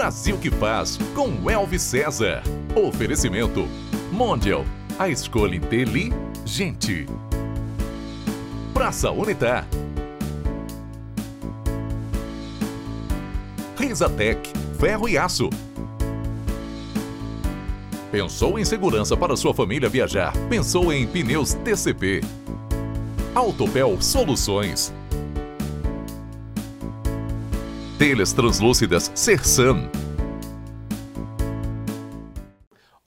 Brasil que faz com Elvis César. Oferecimento Mondial, a escolha inteligente. Praça Unitar. Risatec, ferro e aço. Pensou em segurança para sua família viajar? Pensou em pneus TCP. Autopel Soluções. Telhas translúcidas Sersan.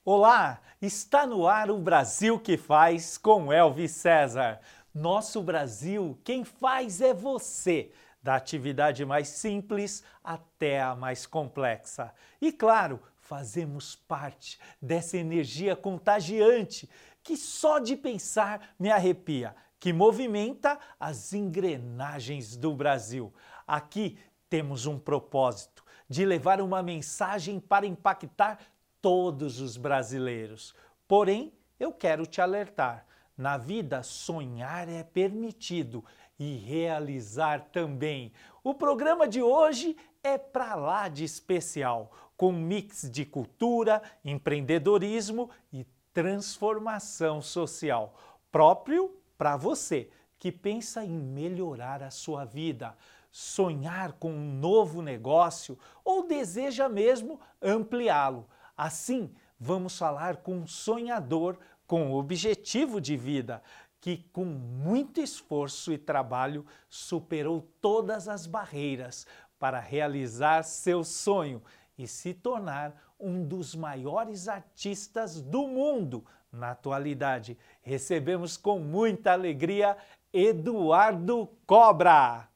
Olá, está no ar o Brasil que faz com Elvis César. Nosso Brasil, quem faz é você, da atividade mais simples até a mais complexa. E claro, fazemos parte dessa energia contagiante que só de pensar me arrepia, que movimenta as engrenagens do Brasil. Aqui temos um propósito de levar uma mensagem para impactar todos os brasileiros. Porém, eu quero te alertar: na vida, sonhar é permitido e realizar também. O programa de hoje é para lá de especial, com um mix de cultura, empreendedorismo e transformação social, próprio para você que pensa em melhorar a sua vida sonhar com um novo negócio ou deseja mesmo ampliá-lo. Assim, vamos falar com um sonhador com objetivo de vida que, com muito esforço e trabalho, superou todas as barreiras para realizar seu sonho e se tornar um dos maiores artistas do mundo na atualidade. Recebemos com muita alegria Eduardo Cobra.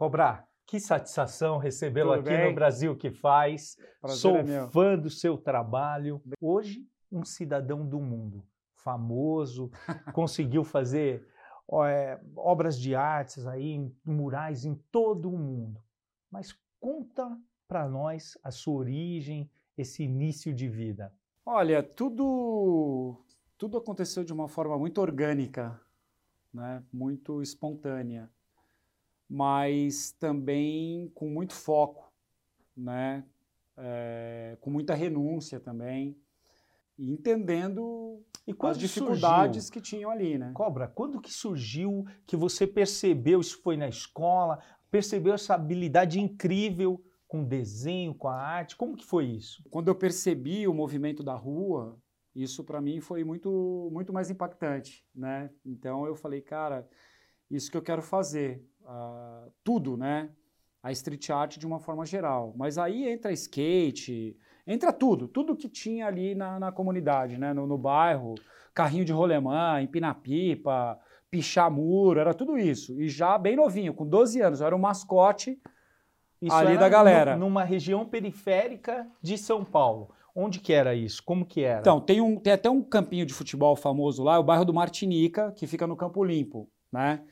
Cobrar, que satisfação recebê-lo aqui bem? no Brasil que faz. Prazer Sou é fã do seu trabalho. Hoje, um cidadão do mundo, famoso, conseguiu fazer é, obras de artes aí, murais em todo o mundo. Mas conta para nós a sua origem, esse início de vida. Olha, tudo tudo aconteceu de uma forma muito orgânica, né? Muito espontânea mas também com muito foco, né? É, com muita renúncia também, e entendendo e as dificuldades surgiu? que tinham ali, né? Cobra, quando que surgiu que você percebeu, isso foi na escola, percebeu essa habilidade incrível com desenho, com a arte, como que foi isso? Quando eu percebi o movimento da rua, isso para mim foi muito, muito mais impactante, né? Então eu falei, cara, isso que eu quero fazer uh, tudo, né? A street art de uma forma geral. Mas aí entra skate, entra tudo, tudo que tinha ali na, na comunidade, né? No, no, bairro, carrinho de rolemã, empinar pipa, pichar muro, era tudo isso. E já bem novinho, com 12 anos, eu era o mascote isso ali da galera. Numa região periférica de São Paulo. Onde que era isso? Como que era? Então, tem, um, tem até um campinho de futebol famoso lá, o bairro do Martinica, que fica no Campo Limpo, né?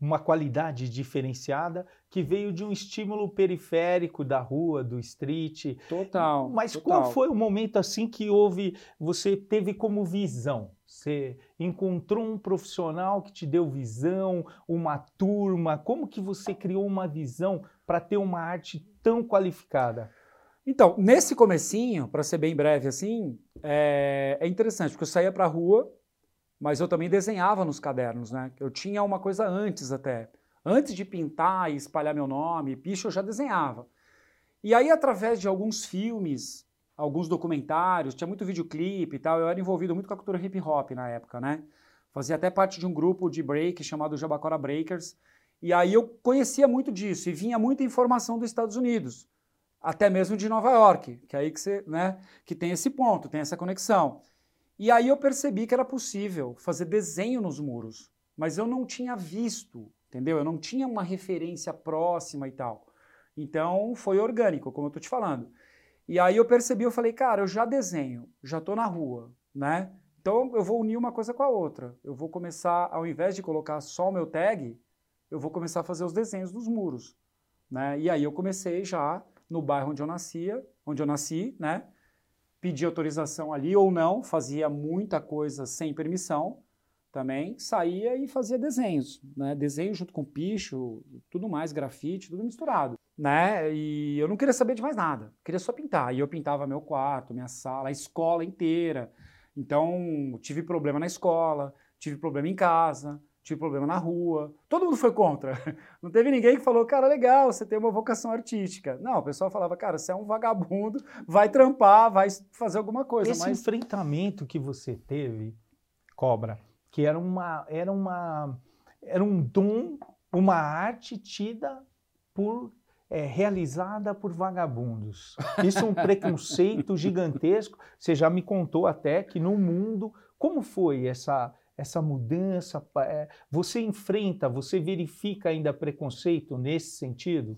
Uma qualidade diferenciada que veio de um estímulo periférico da rua, do street. Total. Mas total. qual foi o momento assim que houve, você teve como visão? Você encontrou um profissional que te deu visão, uma turma? Como que você criou uma visão para ter uma arte tão qualificada? Então, nesse comecinho, para ser bem breve assim, é, é interessante, porque eu saía para a rua, mas eu também desenhava nos cadernos, né? Eu tinha uma coisa antes até. Antes de pintar e espalhar meu nome, picho, eu já desenhava. E aí, através de alguns filmes, alguns documentários, tinha muito videoclipe e tal, eu era envolvido muito com a cultura hip hop na época, né? Fazia até parte de um grupo de break chamado Jabacora Breakers. E aí eu conhecia muito disso e vinha muita informação dos Estados Unidos, até mesmo de Nova York, que é aí que você, né, que tem esse ponto, tem essa conexão. E aí eu percebi que era possível fazer desenho nos muros, mas eu não tinha visto, entendeu? Eu não tinha uma referência próxima e tal. Então foi orgânico, como eu tô te falando. E aí eu percebi, eu falei, cara, eu já desenho, já tô na rua, né? Então eu vou unir uma coisa com a outra. Eu vou começar, ao invés de colocar só o meu tag, eu vou começar a fazer os desenhos dos muros, né? E aí eu comecei já no bairro onde eu nascia, onde eu nasci, né? Pedia autorização ali ou não, fazia muita coisa sem permissão também, saía e fazia desenhos, né? Desenho junto com picho, tudo mais, grafite, tudo misturado, né? E eu não queria saber de mais nada, queria só pintar. E eu pintava meu quarto, minha sala, a escola inteira. Então, tive problema na escola, tive problema em casa, tive problema na rua. Todo mundo foi contra. Não teve ninguém que falou, cara, legal, você tem uma vocação artística. Não, o pessoal falava, cara, você é um vagabundo, vai trampar, vai fazer alguma coisa. Esse mas... enfrentamento que você teve, Cobra, que era uma, era uma, era um dom, uma arte tida por é, realizada por vagabundos. Isso é um preconceito gigantesco. Você já me contou até que no mundo, como foi essa essa mudança? É, você enfrenta, você verifica ainda preconceito nesse sentido?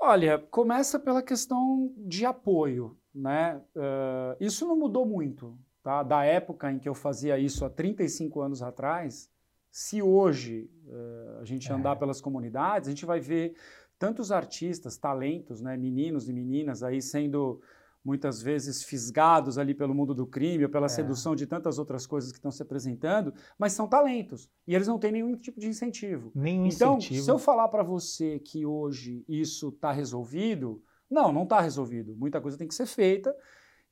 Olha, começa pela questão de apoio, né? Uh, isso não mudou muito, tá? Da época em que eu fazia isso há 35 anos atrás, se hoje uh, a gente é. andar pelas comunidades, a gente vai ver tantos artistas, talentos, né, meninos e meninas aí sendo muitas vezes fisgados ali pelo mundo do crime ou pela é. sedução de tantas outras coisas que estão se apresentando, mas são talentos e eles não têm nenhum tipo de incentivo. Nenhum então, incentivo. se eu falar para você que hoje isso está resolvido, não, não está resolvido. Muita coisa tem que ser feita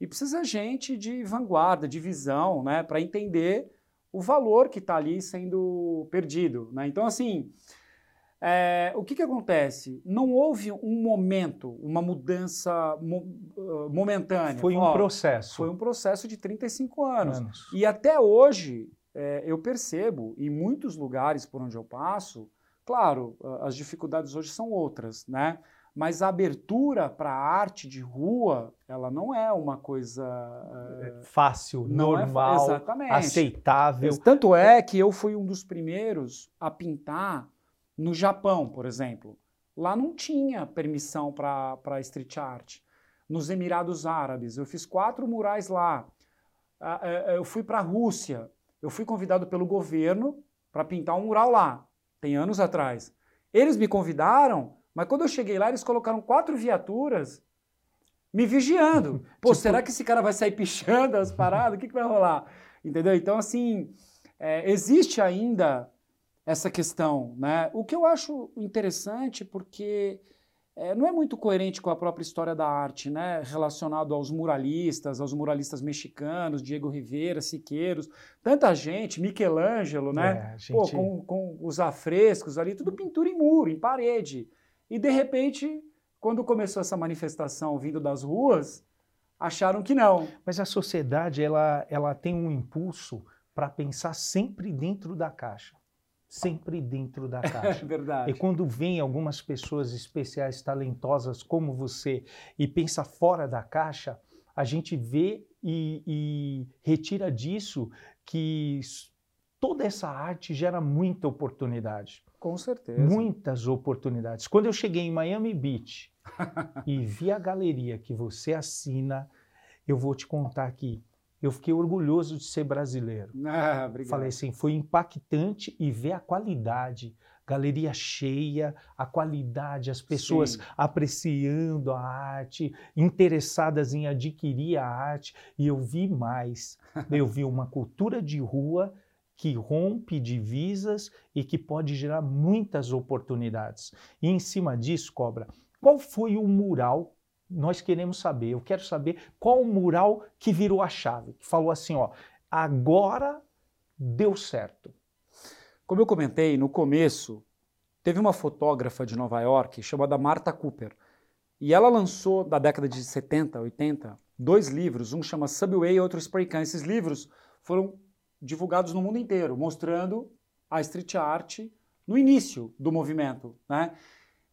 e precisa gente de vanguarda, de visão, né, para entender o valor que está ali sendo perdido. Né? Então, assim, é, o que, que acontece? Não houve um momento, uma mudança mo momentânea. Foi um Ó, processo. Foi um processo de 35 anos. anos. E até hoje, é, eu percebo, em muitos lugares por onde eu passo, claro, as dificuldades hoje são outras, né? Mas a abertura para a arte de rua, ela não é uma coisa uh, fácil, é normal, é, aceitável. Tanto é que eu fui um dos primeiros a pintar no Japão, por exemplo, lá não tinha permissão para street art. Nos Emirados Árabes, eu fiz quatro murais lá. Eu fui para a Rússia, eu fui convidado pelo governo para pintar um mural lá, tem anos atrás. Eles me convidaram, mas quando eu cheguei lá, eles colocaram quatro viaturas me vigiando. Pô, tipo... será que esse cara vai sair pichando as paradas? O que, que vai rolar? Entendeu? Então, assim, é, existe ainda essa questão, né? O que eu acho interessante porque é, não é muito coerente com a própria história da arte, né? Relacionado aos muralistas, aos muralistas mexicanos, Diego Rivera, Siqueiros, tanta gente, Michelangelo, né? É, gente... Pô, com, com os afrescos ali, tudo pintura em muro, em parede. E de repente, quando começou essa manifestação vindo das ruas, acharam que não. Mas a sociedade ela, ela tem um impulso para pensar sempre dentro da caixa sempre dentro da caixa. É verdade. E quando vem algumas pessoas especiais, talentosas como você, e pensa fora da caixa, a gente vê e, e retira disso que toda essa arte gera muita oportunidade. Com certeza. Muitas oportunidades. Quando eu cheguei em Miami Beach e vi a galeria que você assina, eu vou te contar aqui eu fiquei orgulhoso de ser brasileiro. Ah, obrigado. Falei assim, foi impactante e ver a qualidade, galeria cheia, a qualidade, as pessoas Sim. apreciando a arte, interessadas em adquirir a arte, e eu vi mais. eu vi uma cultura de rua que rompe divisas e que pode gerar muitas oportunidades. E em cima disso, Cobra, qual foi o mural nós queremos saber, eu quero saber qual o mural que virou a chave, que falou assim, ó, agora deu certo. Como eu comentei no começo, teve uma fotógrafa de Nova York chamada Martha Cooper, e ela lançou, da década de 70, 80, dois livros, um chama Subway e outro Spray Can. Esses livros foram divulgados no mundo inteiro, mostrando a street art no início do movimento, né?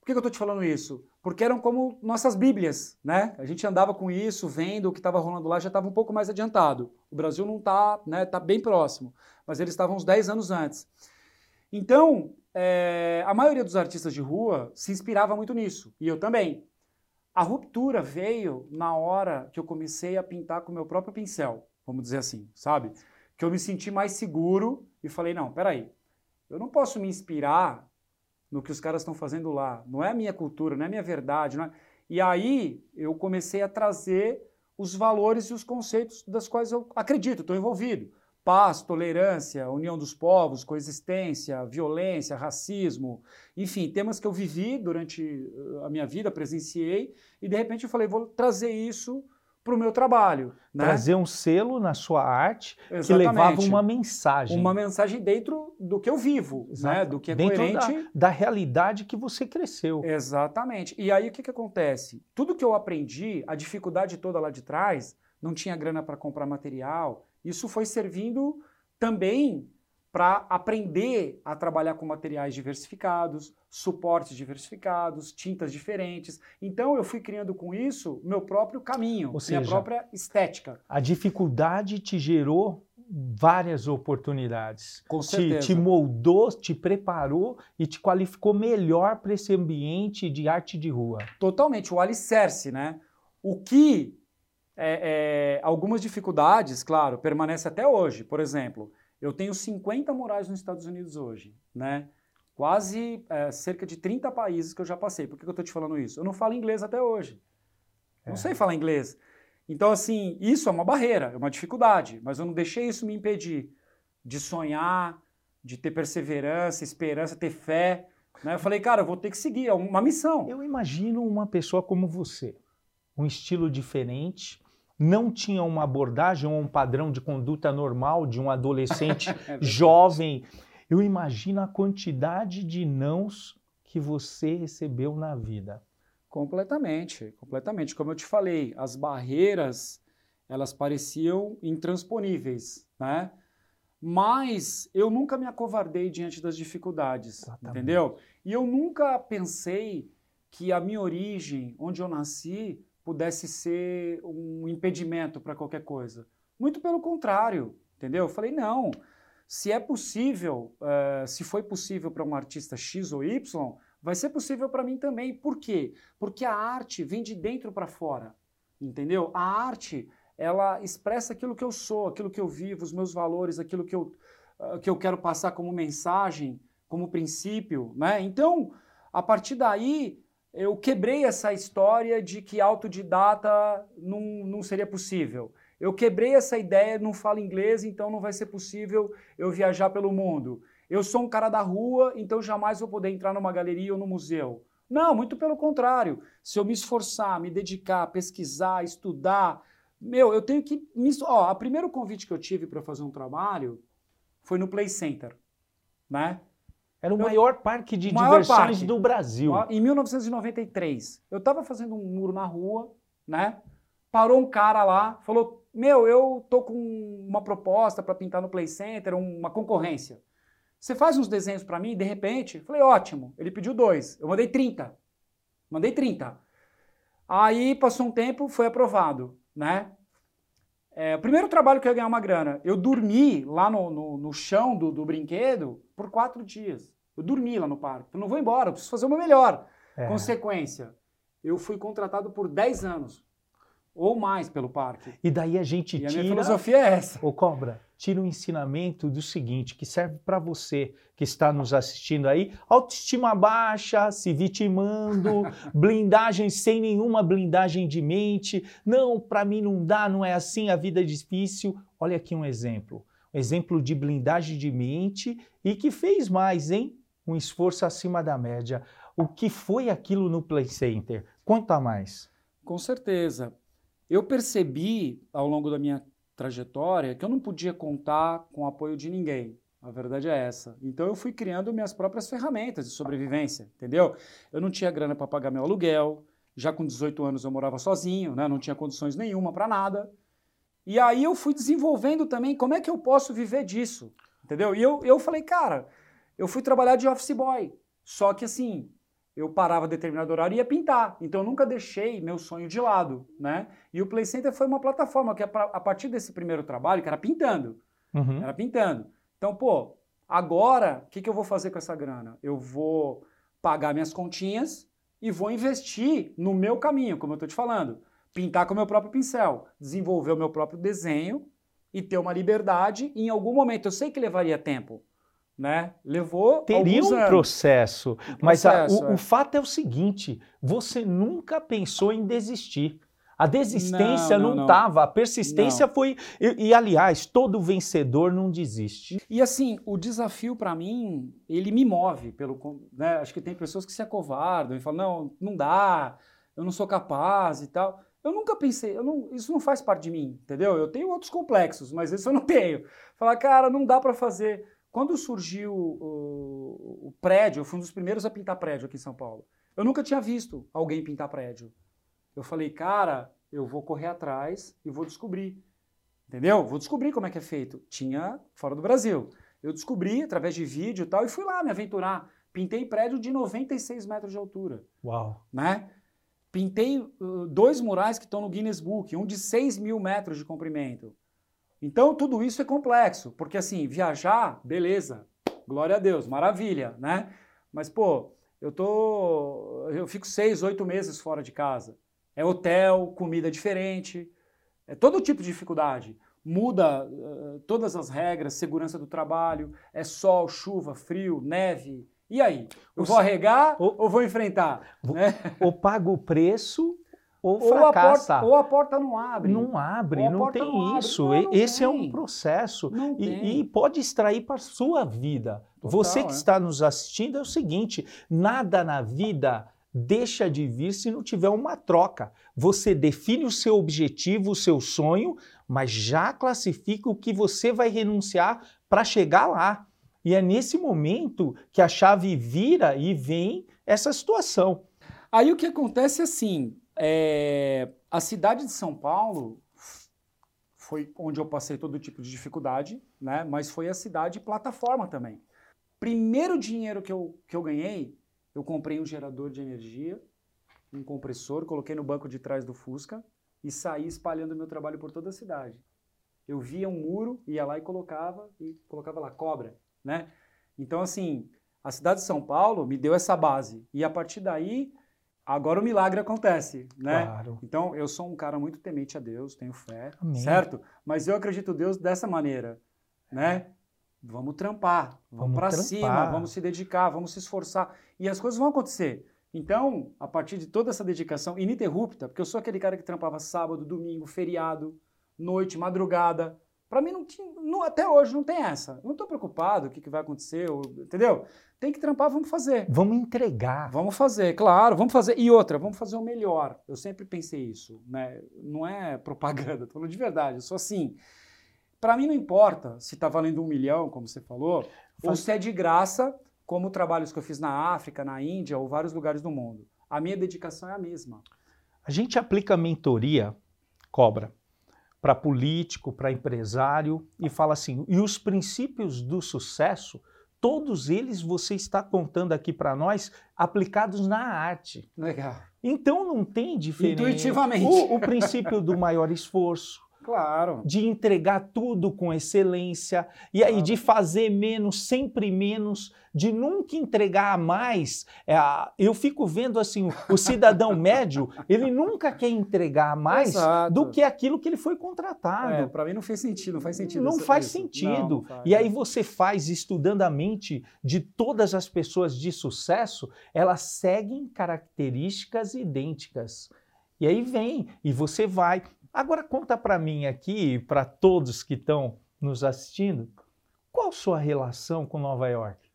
Por que eu estou te falando isso? Porque eram como nossas bíblias, né? A gente andava com isso, vendo o que estava rolando lá, já estava um pouco mais adiantado. O Brasil não está, né? Está bem próximo, mas eles estavam uns 10 anos antes. Então, é, a maioria dos artistas de rua se inspirava muito nisso, e eu também. A ruptura veio na hora que eu comecei a pintar com o meu próprio pincel, vamos dizer assim, sabe? Que eu me senti mais seguro e falei, não, peraí, eu não posso me inspirar no que os caras estão fazendo lá. Não é a minha cultura, não é a minha verdade. É... E aí eu comecei a trazer os valores e os conceitos das quais eu acredito, estou envolvido. Paz, tolerância, união dos povos, coexistência, violência, racismo, enfim, temas que eu vivi durante eh, a minha vida, presenciei, e de repente eu falei, vou trazer isso para o meu trabalho. Né? Trazer um selo na sua arte Exatamente. que levava uma mensagem. Uma mensagem dentro do que eu vivo, né? do que é dentro coerente. Da, da, realidade que você cresceu. Exatamente. E aí o que, que acontece? Tudo que eu aprendi, a dificuldade toda lá de trás, não tinha grana para comprar material, isso foi servindo também para aprender a trabalhar com materiais diversificados, suportes diversificados, tintas diferentes. Então eu fui criando com isso meu próprio caminho, Ou seja, minha própria estética. A dificuldade te gerou várias oportunidades. Com certeza. Te, te moldou, te preparou e te qualificou melhor para esse ambiente de arte de rua. Totalmente, o alicerce, né? O que é, é, algumas dificuldades, claro, permanece até hoje. Por exemplo, eu tenho 50 morais nos Estados Unidos hoje, né? Quase é, cerca de 30 países que eu já passei. Por que eu estou te falando isso? Eu não falo inglês até hoje. É. Não sei falar inglês. Então, assim, isso é uma barreira, é uma dificuldade, mas eu não deixei isso me impedir de sonhar, de ter perseverança, esperança, ter fé. Né? Eu falei, cara, eu vou ter que seguir, é uma missão. Eu imagino uma pessoa como você, um estilo diferente, não tinha uma abordagem ou um padrão de conduta normal de um adolescente é jovem. Eu imagino a quantidade de nãos que você recebeu na vida. Completamente, completamente. Como eu te falei, as barreiras elas pareciam intransponíveis, né? Mas eu nunca me acovardei diante das dificuldades, Exatamente. entendeu? E eu nunca pensei que a minha origem, onde eu nasci, pudesse ser um impedimento para qualquer coisa. Muito pelo contrário, entendeu? Eu falei, não, se é possível, uh, se foi possível para um artista X ou Y, vai ser possível para mim também. Por quê? Porque a arte vem de dentro para fora, entendeu? A arte, ela expressa aquilo que eu sou, aquilo que eu vivo, os meus valores, aquilo que eu, uh, que eu quero passar como mensagem, como princípio, né? Então, a partir daí, eu quebrei essa história de que autodidata não, não seria possível. Eu quebrei essa ideia, não falo inglês, então não vai ser possível eu viajar pelo mundo. Eu sou um cara da rua, então jamais vou poder entrar numa galeria ou no museu. Não, muito pelo contrário. Se eu me esforçar, me dedicar, pesquisar, estudar, meu, eu tenho que me. Ó, o primeiro convite que eu tive para fazer um trabalho foi no Play Center, né? Era o eu, maior parque de maior diversões parque. do Brasil. Em 1993. Eu estava fazendo um muro na rua, né? Parou um cara lá, falou: Meu, eu tô com uma proposta para pintar no Play Center, uma concorrência. Você faz uns desenhos para mim? De repente, falei: Ótimo. Ele pediu dois. Eu mandei 30. Mandei 30. Aí passou um tempo, foi aprovado, né? É, o primeiro trabalho que eu ia ganhar uma grana, eu dormi lá no, no, no chão do, do, brinquedo por quatro dias. Eu dormi lá no parque. Eu não vou embora, eu preciso fazer o meu melhor. É. Consequência, eu fui contratado por 10 anos ou mais pelo parque. E daí a gente e tira. A minha filosofia é essa. Ô Cobra, tira o um ensinamento do seguinte, que serve para você que está nos assistindo aí: autoestima baixa, se vitimando, blindagem sem nenhuma blindagem de mente. Não, para mim não dá, não é assim, a vida é difícil. Olha aqui um exemplo. Um exemplo de blindagem de mente e que fez mais, hein? Um esforço acima da média. O que foi aquilo no Play Center? Conta mais. Com certeza. Eu percebi ao longo da minha trajetória que eu não podia contar com o apoio de ninguém. A verdade é essa. Então eu fui criando minhas próprias ferramentas de sobrevivência, entendeu? Eu não tinha grana para pagar meu aluguel, já com 18 anos eu morava sozinho, né? não tinha condições nenhuma para nada. E aí eu fui desenvolvendo também como é que eu posso viver disso, entendeu? E eu, eu falei, cara, eu fui trabalhar de office boy. Só que assim, eu parava determinado horário e ia pintar. Então eu nunca deixei meu sonho de lado, né? E o Play Center foi uma plataforma que a partir desse primeiro trabalho, que era pintando, uhum. era pintando. Então, pô, agora o que, que eu vou fazer com essa grana? Eu vou pagar minhas continhas e vou investir no meu caminho, como eu estou te falando. Pintar com o meu próprio pincel, desenvolver o meu próprio desenho e ter uma liberdade. E em algum momento, eu sei que levaria tempo, né? Levou Teria um processo, um mas processo, a, o, é. o fato é o seguinte: você nunca pensou em desistir. A desistência não estava, a persistência não. foi. E, e, aliás, todo vencedor não desiste. E assim, o desafio para mim, ele me move. pelo né? Acho que tem pessoas que se acovardam e falam: não, não dá, eu não sou capaz e tal. Eu nunca pensei, eu não, isso não faz parte de mim, entendeu? Eu tenho outros complexos, mas isso eu não tenho. Falar, cara, não dá para fazer. Quando surgiu o, o, prédio, eu fui um dos primeiros a pintar prédio aqui em São Paulo. Eu nunca tinha visto alguém pintar prédio. Eu falei, cara, eu vou correr atrás e vou descobrir. Entendeu? Vou descobrir como é que é feito. Tinha fora do Brasil. Eu descobri através de vídeo e tal e fui lá me aventurar. Pintei prédio de 96 metros de altura. Uau! Né? Pintei uh, dois murais que estão no Guinness Book, um de 6 mil metros de comprimento. Então, tudo isso é complexo, porque assim, viajar, beleza, glória a Deus, maravilha, né? Mas, pô, eu tô. Eu fico seis, oito meses fora de casa. É hotel, comida diferente, é todo tipo de dificuldade. Muda uh, todas as regras, segurança do trabalho, é sol, chuva, frio, neve. E aí? Eu vou arregar ou, ou vou enfrentar? Né? Ou pago o preço ou, ou fracassa. A porta, ou a porta não abre. Não abre, não tem não isso. Não, não Esse tem. é um processo. E, e, pode extrair para a sua vida. Total, Você que é. está nos assistindo é o seguinte: nada na vida deixa de vir se não tiver uma troca. Você define o seu objetivo, o seu sonho, mas já classifica o que você vai renunciar para chegar lá. E é nesse momento que a chave vira e vem essa situação. Aí o que acontece é assim, é, a cidade de São Paulo foi onde eu passei todo tipo de dificuldade, né? mas foi a cidade plataforma também. Primeiro dinheiro que eu, que eu ganhei eu comprei um gerador de energia, um compressor, coloquei no banco de trás do Fusca e saí espalhando meu trabalho por toda a cidade. Eu via um muro, ia lá e colocava, e colocava lá, cobra, né? Então, assim, a cidade de São Paulo me deu essa base. E a partir daí, agora o milagre acontece, né? Claro. Então, eu sou um cara muito temente a Deus, tenho fé, Amém. certo? Mas eu acredito Deus dessa maneira, né? Vamos trampar, vamos, vamos para cima, vamos se dedicar, vamos se esforçar e as coisas vão acontecer. Então, a partir de toda essa dedicação ininterrupta, porque eu sou aquele cara que trampava sábado, domingo, feriado, noite, madrugada, para mim não tinha, não, até hoje não tem essa. não estou preocupado o que, que vai acontecer, ou, entendeu? Tem que trampar, vamos fazer. Vamos entregar. Vamos fazer, claro, vamos fazer. E outra, vamos fazer o melhor. Eu sempre pensei isso, né? Não é propaganda, estou falando de verdade. Eu sou assim. Para mim não importa se está valendo um milhão, como você falou, Faz... ou se é de graça, como trabalhos que eu fiz na África, na Índia ou vários lugares do mundo. A minha dedicação é a mesma. A gente aplica mentoria, cobra, para político, para empresário e fala assim: e os princípios do sucesso, todos eles você está contando aqui para nós aplicados na arte. Legal. Então não tem diferença. Intuitivamente. O, o princípio do maior esforço, Claro. De entregar tudo com excelência. E aí, claro. de fazer menos, sempre menos, de nunca entregar mais. É, eu fico vendo assim: o, cidadão médio, ele nunca quer entregar mais Exato. do que aquilo que ele foi contratado. É, Para mim não fez sentido, não faz sentido. Não isso, faz sentido. Não, não faz, e aí você faz, estudando a mente de todas as pessoas de sucesso, elas seguem características idênticas. E aí vem, e você vai. Agora conta para mim aqui, para todos que estão nos assistindo, qual sua relação com Nova York?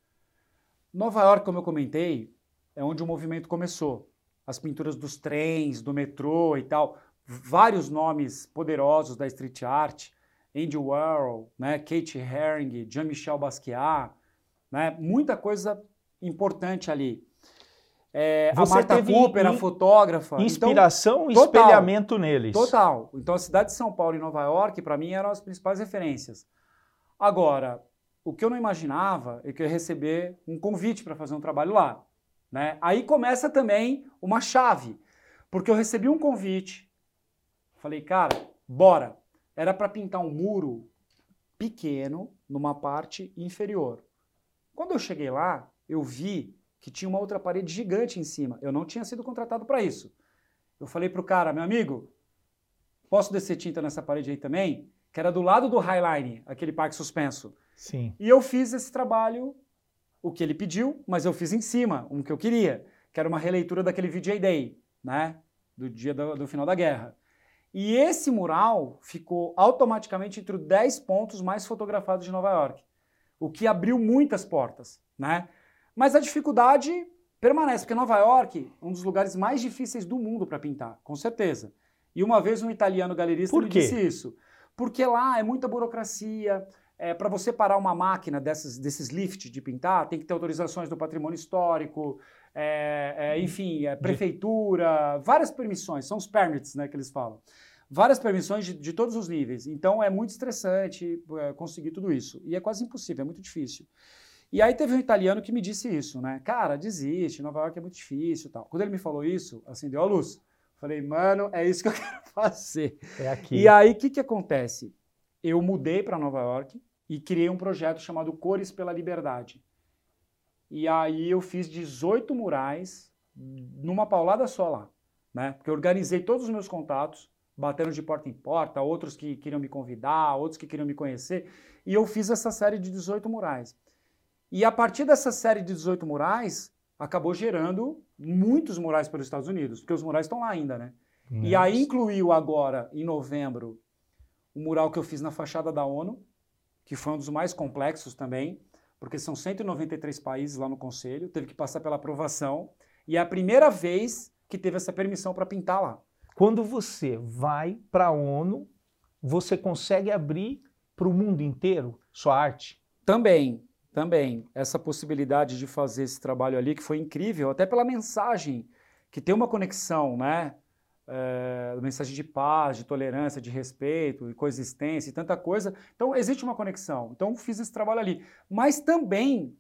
Nova York, como eu comentei, é onde o movimento começou. As pinturas dos trens, do metrô e tal, vários nomes poderosos da street art, Andy Warhol, né, Kate Haring, Jean-Michel Basquiat, né, muita coisa importante ali. É, Você a Marta Cooper, a fotógrafa. Então, inspiração e espelhamento neles. Total. Então a cidade de São Paulo e Nova York, para mim, eram as principais referências. Agora, o que eu não imaginava é que eu ia receber um convite para fazer um trabalho lá. Né? Aí começa também uma chave. Porque eu recebi um convite, falei, cara, bora. Era para pintar um muro pequeno numa parte inferior. Quando eu cheguei lá, eu vi que tinha uma outra parede gigante em cima. Eu não tinha sido contratado para isso. Eu falei para o cara, meu amigo, posso descer tinta nessa parede aí também? Que era do lado do Highline, aquele parque suspenso. Sim. E eu fiz esse trabalho, o que ele pediu, mas eu fiz em cima, um que eu queria, que era uma releitura daquele VJ Day, né? Do dia do, do final da guerra. E esse mural ficou automaticamente entre os 10 pontos mais fotografados de Nova York, o que abriu muitas portas, né? Mas a dificuldade permanece, porque Nova York é um dos lugares mais difíceis do mundo para pintar, com certeza. E uma vez um italiano galerista me disse isso. Porque lá é muita burocracia. É, para você parar uma máquina dessas, desses lift de pintar, tem que ter autorizações do patrimônio histórico, é, é, enfim, é, prefeitura, várias permissões, são os permits né, que eles falam. Várias permissões de, de todos os níveis. Então é muito estressante é, conseguir tudo isso. E é quase impossível, é muito difícil. E aí teve um italiano que me disse isso, né? Cara, desiste, Nova York é muito difícil e tal. Quando ele me falou isso, acendeu a luz. Falei, mano, é isso que eu quero fazer. É aqui. E aí, o que, que acontece? Eu mudei para Nova York e criei um projeto chamado Cores pela Liberdade. E aí eu fiz 18 murais numa paulada só lá, né? Porque eu organizei todos os meus contatos, batendo de porta em porta, outros que queriam me convidar, outros que queriam me conhecer, e eu fiz essa série de 18 murais. E a partir dessa série de 18 murais, acabou gerando muitos murais pelos Estados Unidos, porque os murais estão lá ainda, né? E aí incluiu agora, em novembro, o mural que eu fiz na fachada da ONU, que foi um dos mais complexos também, porque são 193 países lá no conselho, teve que passar pela aprovação, e é a primeira vez que teve essa permissão para pintar lá. Quando você vai para a ONU, você consegue abrir para o mundo inteiro sua arte? Também, também, essa possibilidade de fazer esse trabalho ali, que foi incrível, até pela mensagem, que tem uma conexão, né? É, mensagem de paz, de tolerância, de respeito, e coexistência e tanta coisa. Então, existe uma conexão. Então, fiz esse trabalho ali. Mas também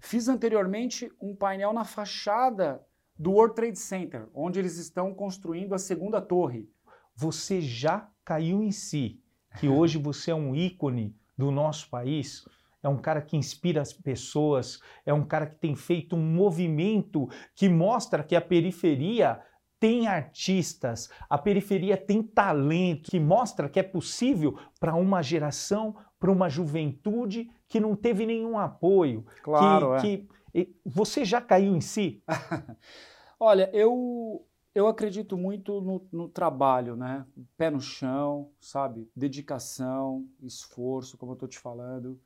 fiz anteriormente um painel na fachada do World Trade Center, onde eles estão construindo a segunda torre. Você já caiu em si, que hoje você é um ícone do nosso país? É um cara que inspira as pessoas, é um cara que tem feito um movimento que mostra que a periferia tem artistas, a periferia tem talento, que mostra que é possível para uma geração, para uma juventude que não teve nenhum apoio. Claro, que, é. que você já caiu em si? Olha, eu eu acredito muito no, no, trabalho, né? Pé no chão, sabe? Dedicação, esforço, como eu estou te falando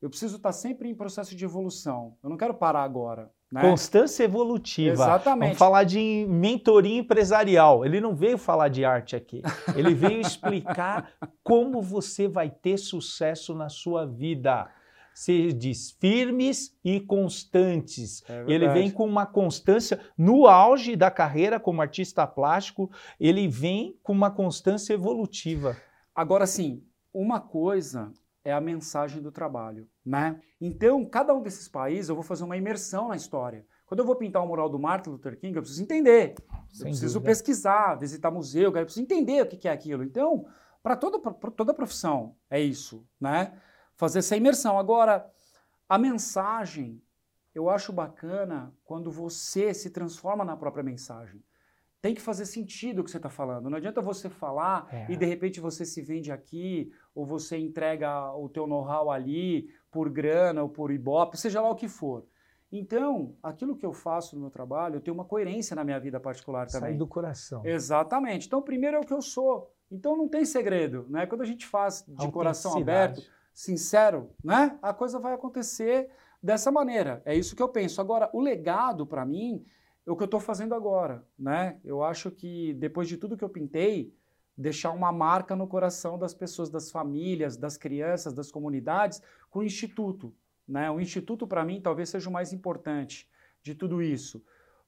eu preciso estar sempre em processo de evolução. Eu não quero parar agora. Né? Constância evolutiva. Exatamente. Vamos falar de mentoria empresarial. Ele não veio falar de arte aqui. Ele veio explicar como você vai ter sucesso na sua vida. Você diz firmes e constantes. É ele vem com uma constância no auge da carreira como artista plástico. Ele vem com uma constância evolutiva. Agora sim, uma coisa é a mensagem do trabalho, né? Então, cada um desses países eu vou fazer uma imersão na história. Quando eu vou pintar o mural do Martin Luther King, eu preciso entender, Sem eu preciso dúvida. pesquisar, visitar museu, eu preciso entender o que é aquilo. Então, para toda, toda profissão é isso, né? Fazer essa imersão. Agora, a mensagem, eu acho bacana quando você se transforma na própria mensagem tem que fazer sentido o que você está falando. Não adianta você falar é. e de repente você se vende aqui, ou você entrega o teu know-how ali por grana ou por ibope, seja lá o que for. Então, aquilo que eu faço no meu trabalho, eu tenho uma coerência na minha vida particular também. Sai do coração. Exatamente. Então, primeiro é o que eu sou. Então, não tem segredo, né? Quando a gente faz de coração aberto, sincero, né? A coisa vai acontecer dessa maneira. É isso que eu penso. Agora, o legado para mim o que eu estou fazendo agora, né? Eu acho que depois de tudo que eu pintei, deixar uma marca no coração das pessoas, das famílias, das crianças, das comunidades, com o instituto, né? O instituto para mim talvez seja o mais importante de tudo isso,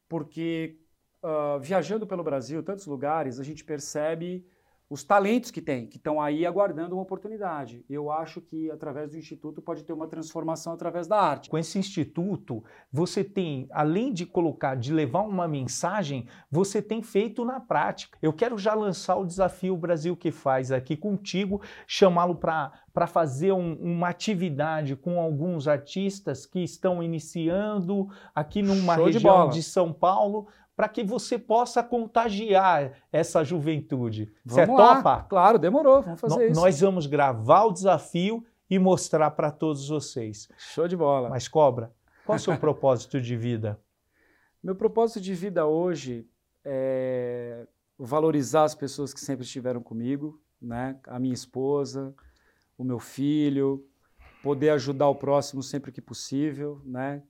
porque uh, viajando pelo Brasil, tantos lugares, a gente percebe os talentos que tem, que estão aí aguardando uma oportunidade. Eu acho que através do instituto pode ter uma transformação através da arte. Com esse instituto, você tem, além de colocar, de levar uma mensagem, você tem feito na prática. Eu quero já lançar o desafio Brasil que faz aqui contigo, chamá-lo para para fazer um, uma atividade com alguns artistas que estão iniciando aqui numa Show região de, de São Paulo, para que você possa contagiar essa juventude. Você é topa? Claro, demorou, vamos fazer no, isso. Nós vamos gravar o desafio e mostrar para todos vocês. Show de bola. Mas, Cobra, qual é o seu propósito de vida? Meu propósito de vida hoje é valorizar as pessoas que sempre estiveram comigo, né? A minha esposa, o meu filho, poder ajudar o próximo sempre que possível, né?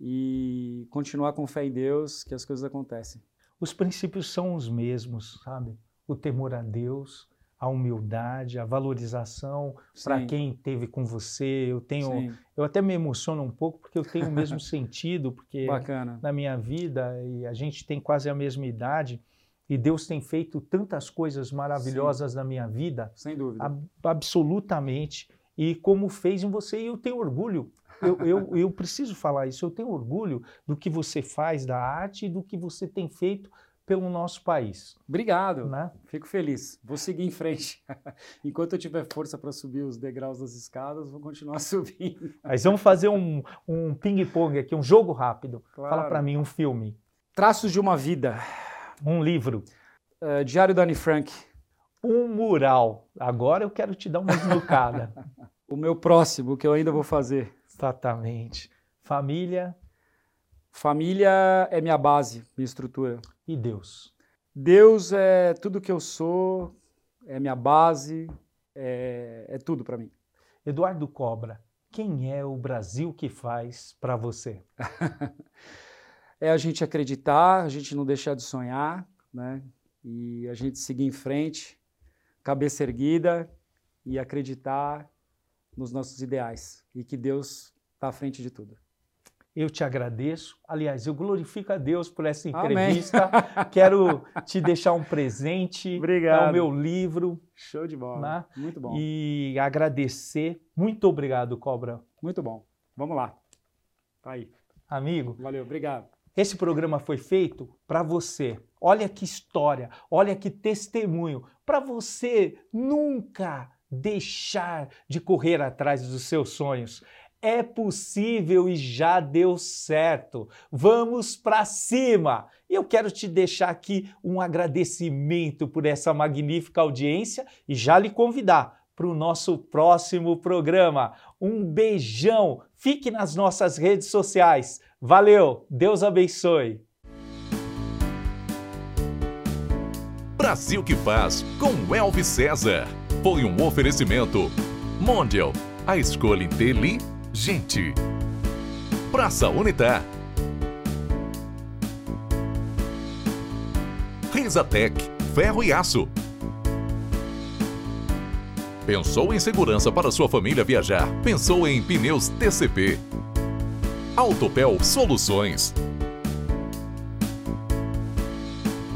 E continuar com fé em Deus que as coisas acontecem. Os princípios são os mesmos, sabe? O temor a Deus, a humildade, a valorização para quem esteve com você. Eu tenho, Sim. eu até me emociono um pouco porque eu tenho o mesmo sentido, porque Bacana. na minha vida e a gente tem quase a mesma idade e Deus tem feito tantas coisas maravilhosas Sim. na minha vida. Sem dúvida. A, absolutamente. E como fez em você, e eu tenho orgulho. Eu, eu, eu preciso falar isso. Eu tenho orgulho do que você faz da arte e do que você tem feito pelo nosso país. Obrigado, né? Fico feliz. Vou seguir em frente. Enquanto eu tiver força para subir os degraus das escadas, vou continuar subindo. Mas vamos fazer um, um ping-pong aqui, um jogo rápido. Claro. Fala para mim um filme. Traços de uma Vida. Um livro. Uh, Diário da Anne Frank. Um mural. Agora eu quero te dar uma esnucada. o meu próximo, que eu ainda vou fazer. Exatamente. Família. Família é minha base, minha estrutura. E Deus? Deus é tudo que eu sou, é minha base, é, é tudo para mim. Eduardo Cobra, quem é o Brasil que faz para você? é a gente acreditar, a gente não deixar de sonhar, né? E a gente seguir em frente, cabeça erguida e acreditar nos nossos ideais e que Deus está à frente de tudo. Eu te agradeço. Aliás, eu glorifico a Deus por essa entrevista. Quero te deixar um presente. Obrigado. É o meu livro. Show de bola. Né? Muito bom. E agradecer. Muito obrigado, Cobra. Muito bom. Vamos lá. Tá aí. Amigo. Valeu, obrigado. Esse programa foi feito para você. Olha que história, olha que testemunho. Para você nunca deixar de correr atrás dos seus sonhos. É possível e já deu certo. Vamos para cima! E eu quero te deixar aqui um agradecimento por essa magnífica audiência e já lhe convidar para o nosso próximo programa. Um beijão! Fique nas nossas redes sociais. Valeu! Deus abençoe! Brasil que faz com Elvis César. Foi um oferecimento. Mondial, a escolha inteligente. Praça Unitar. Risatec, ferro e aço. Pensou em segurança para sua família viajar? Pensou em pneus TCP. Autopel Soluções.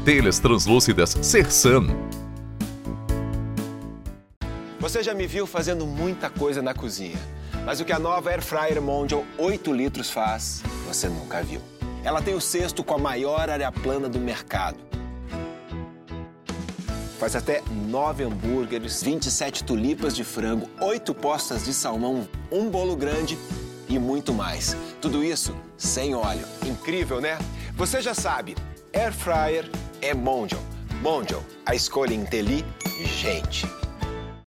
Telhas translúcidas Sersan. Você já me viu fazendo muita coisa na cozinha, mas o que a nova Air Fryer Mondial 8 litros faz, você nunca viu. Ela tem o cesto com a maior área plana do mercado Faz até 9 hambúrgueres, 27 tulipas de frango, 8 postas de salmão, um bolo grande e muito mais. Tudo isso sem óleo. Incrível, né? Você já sabe, Air Fryer é Mondial. Mondial, a escolha inteligente.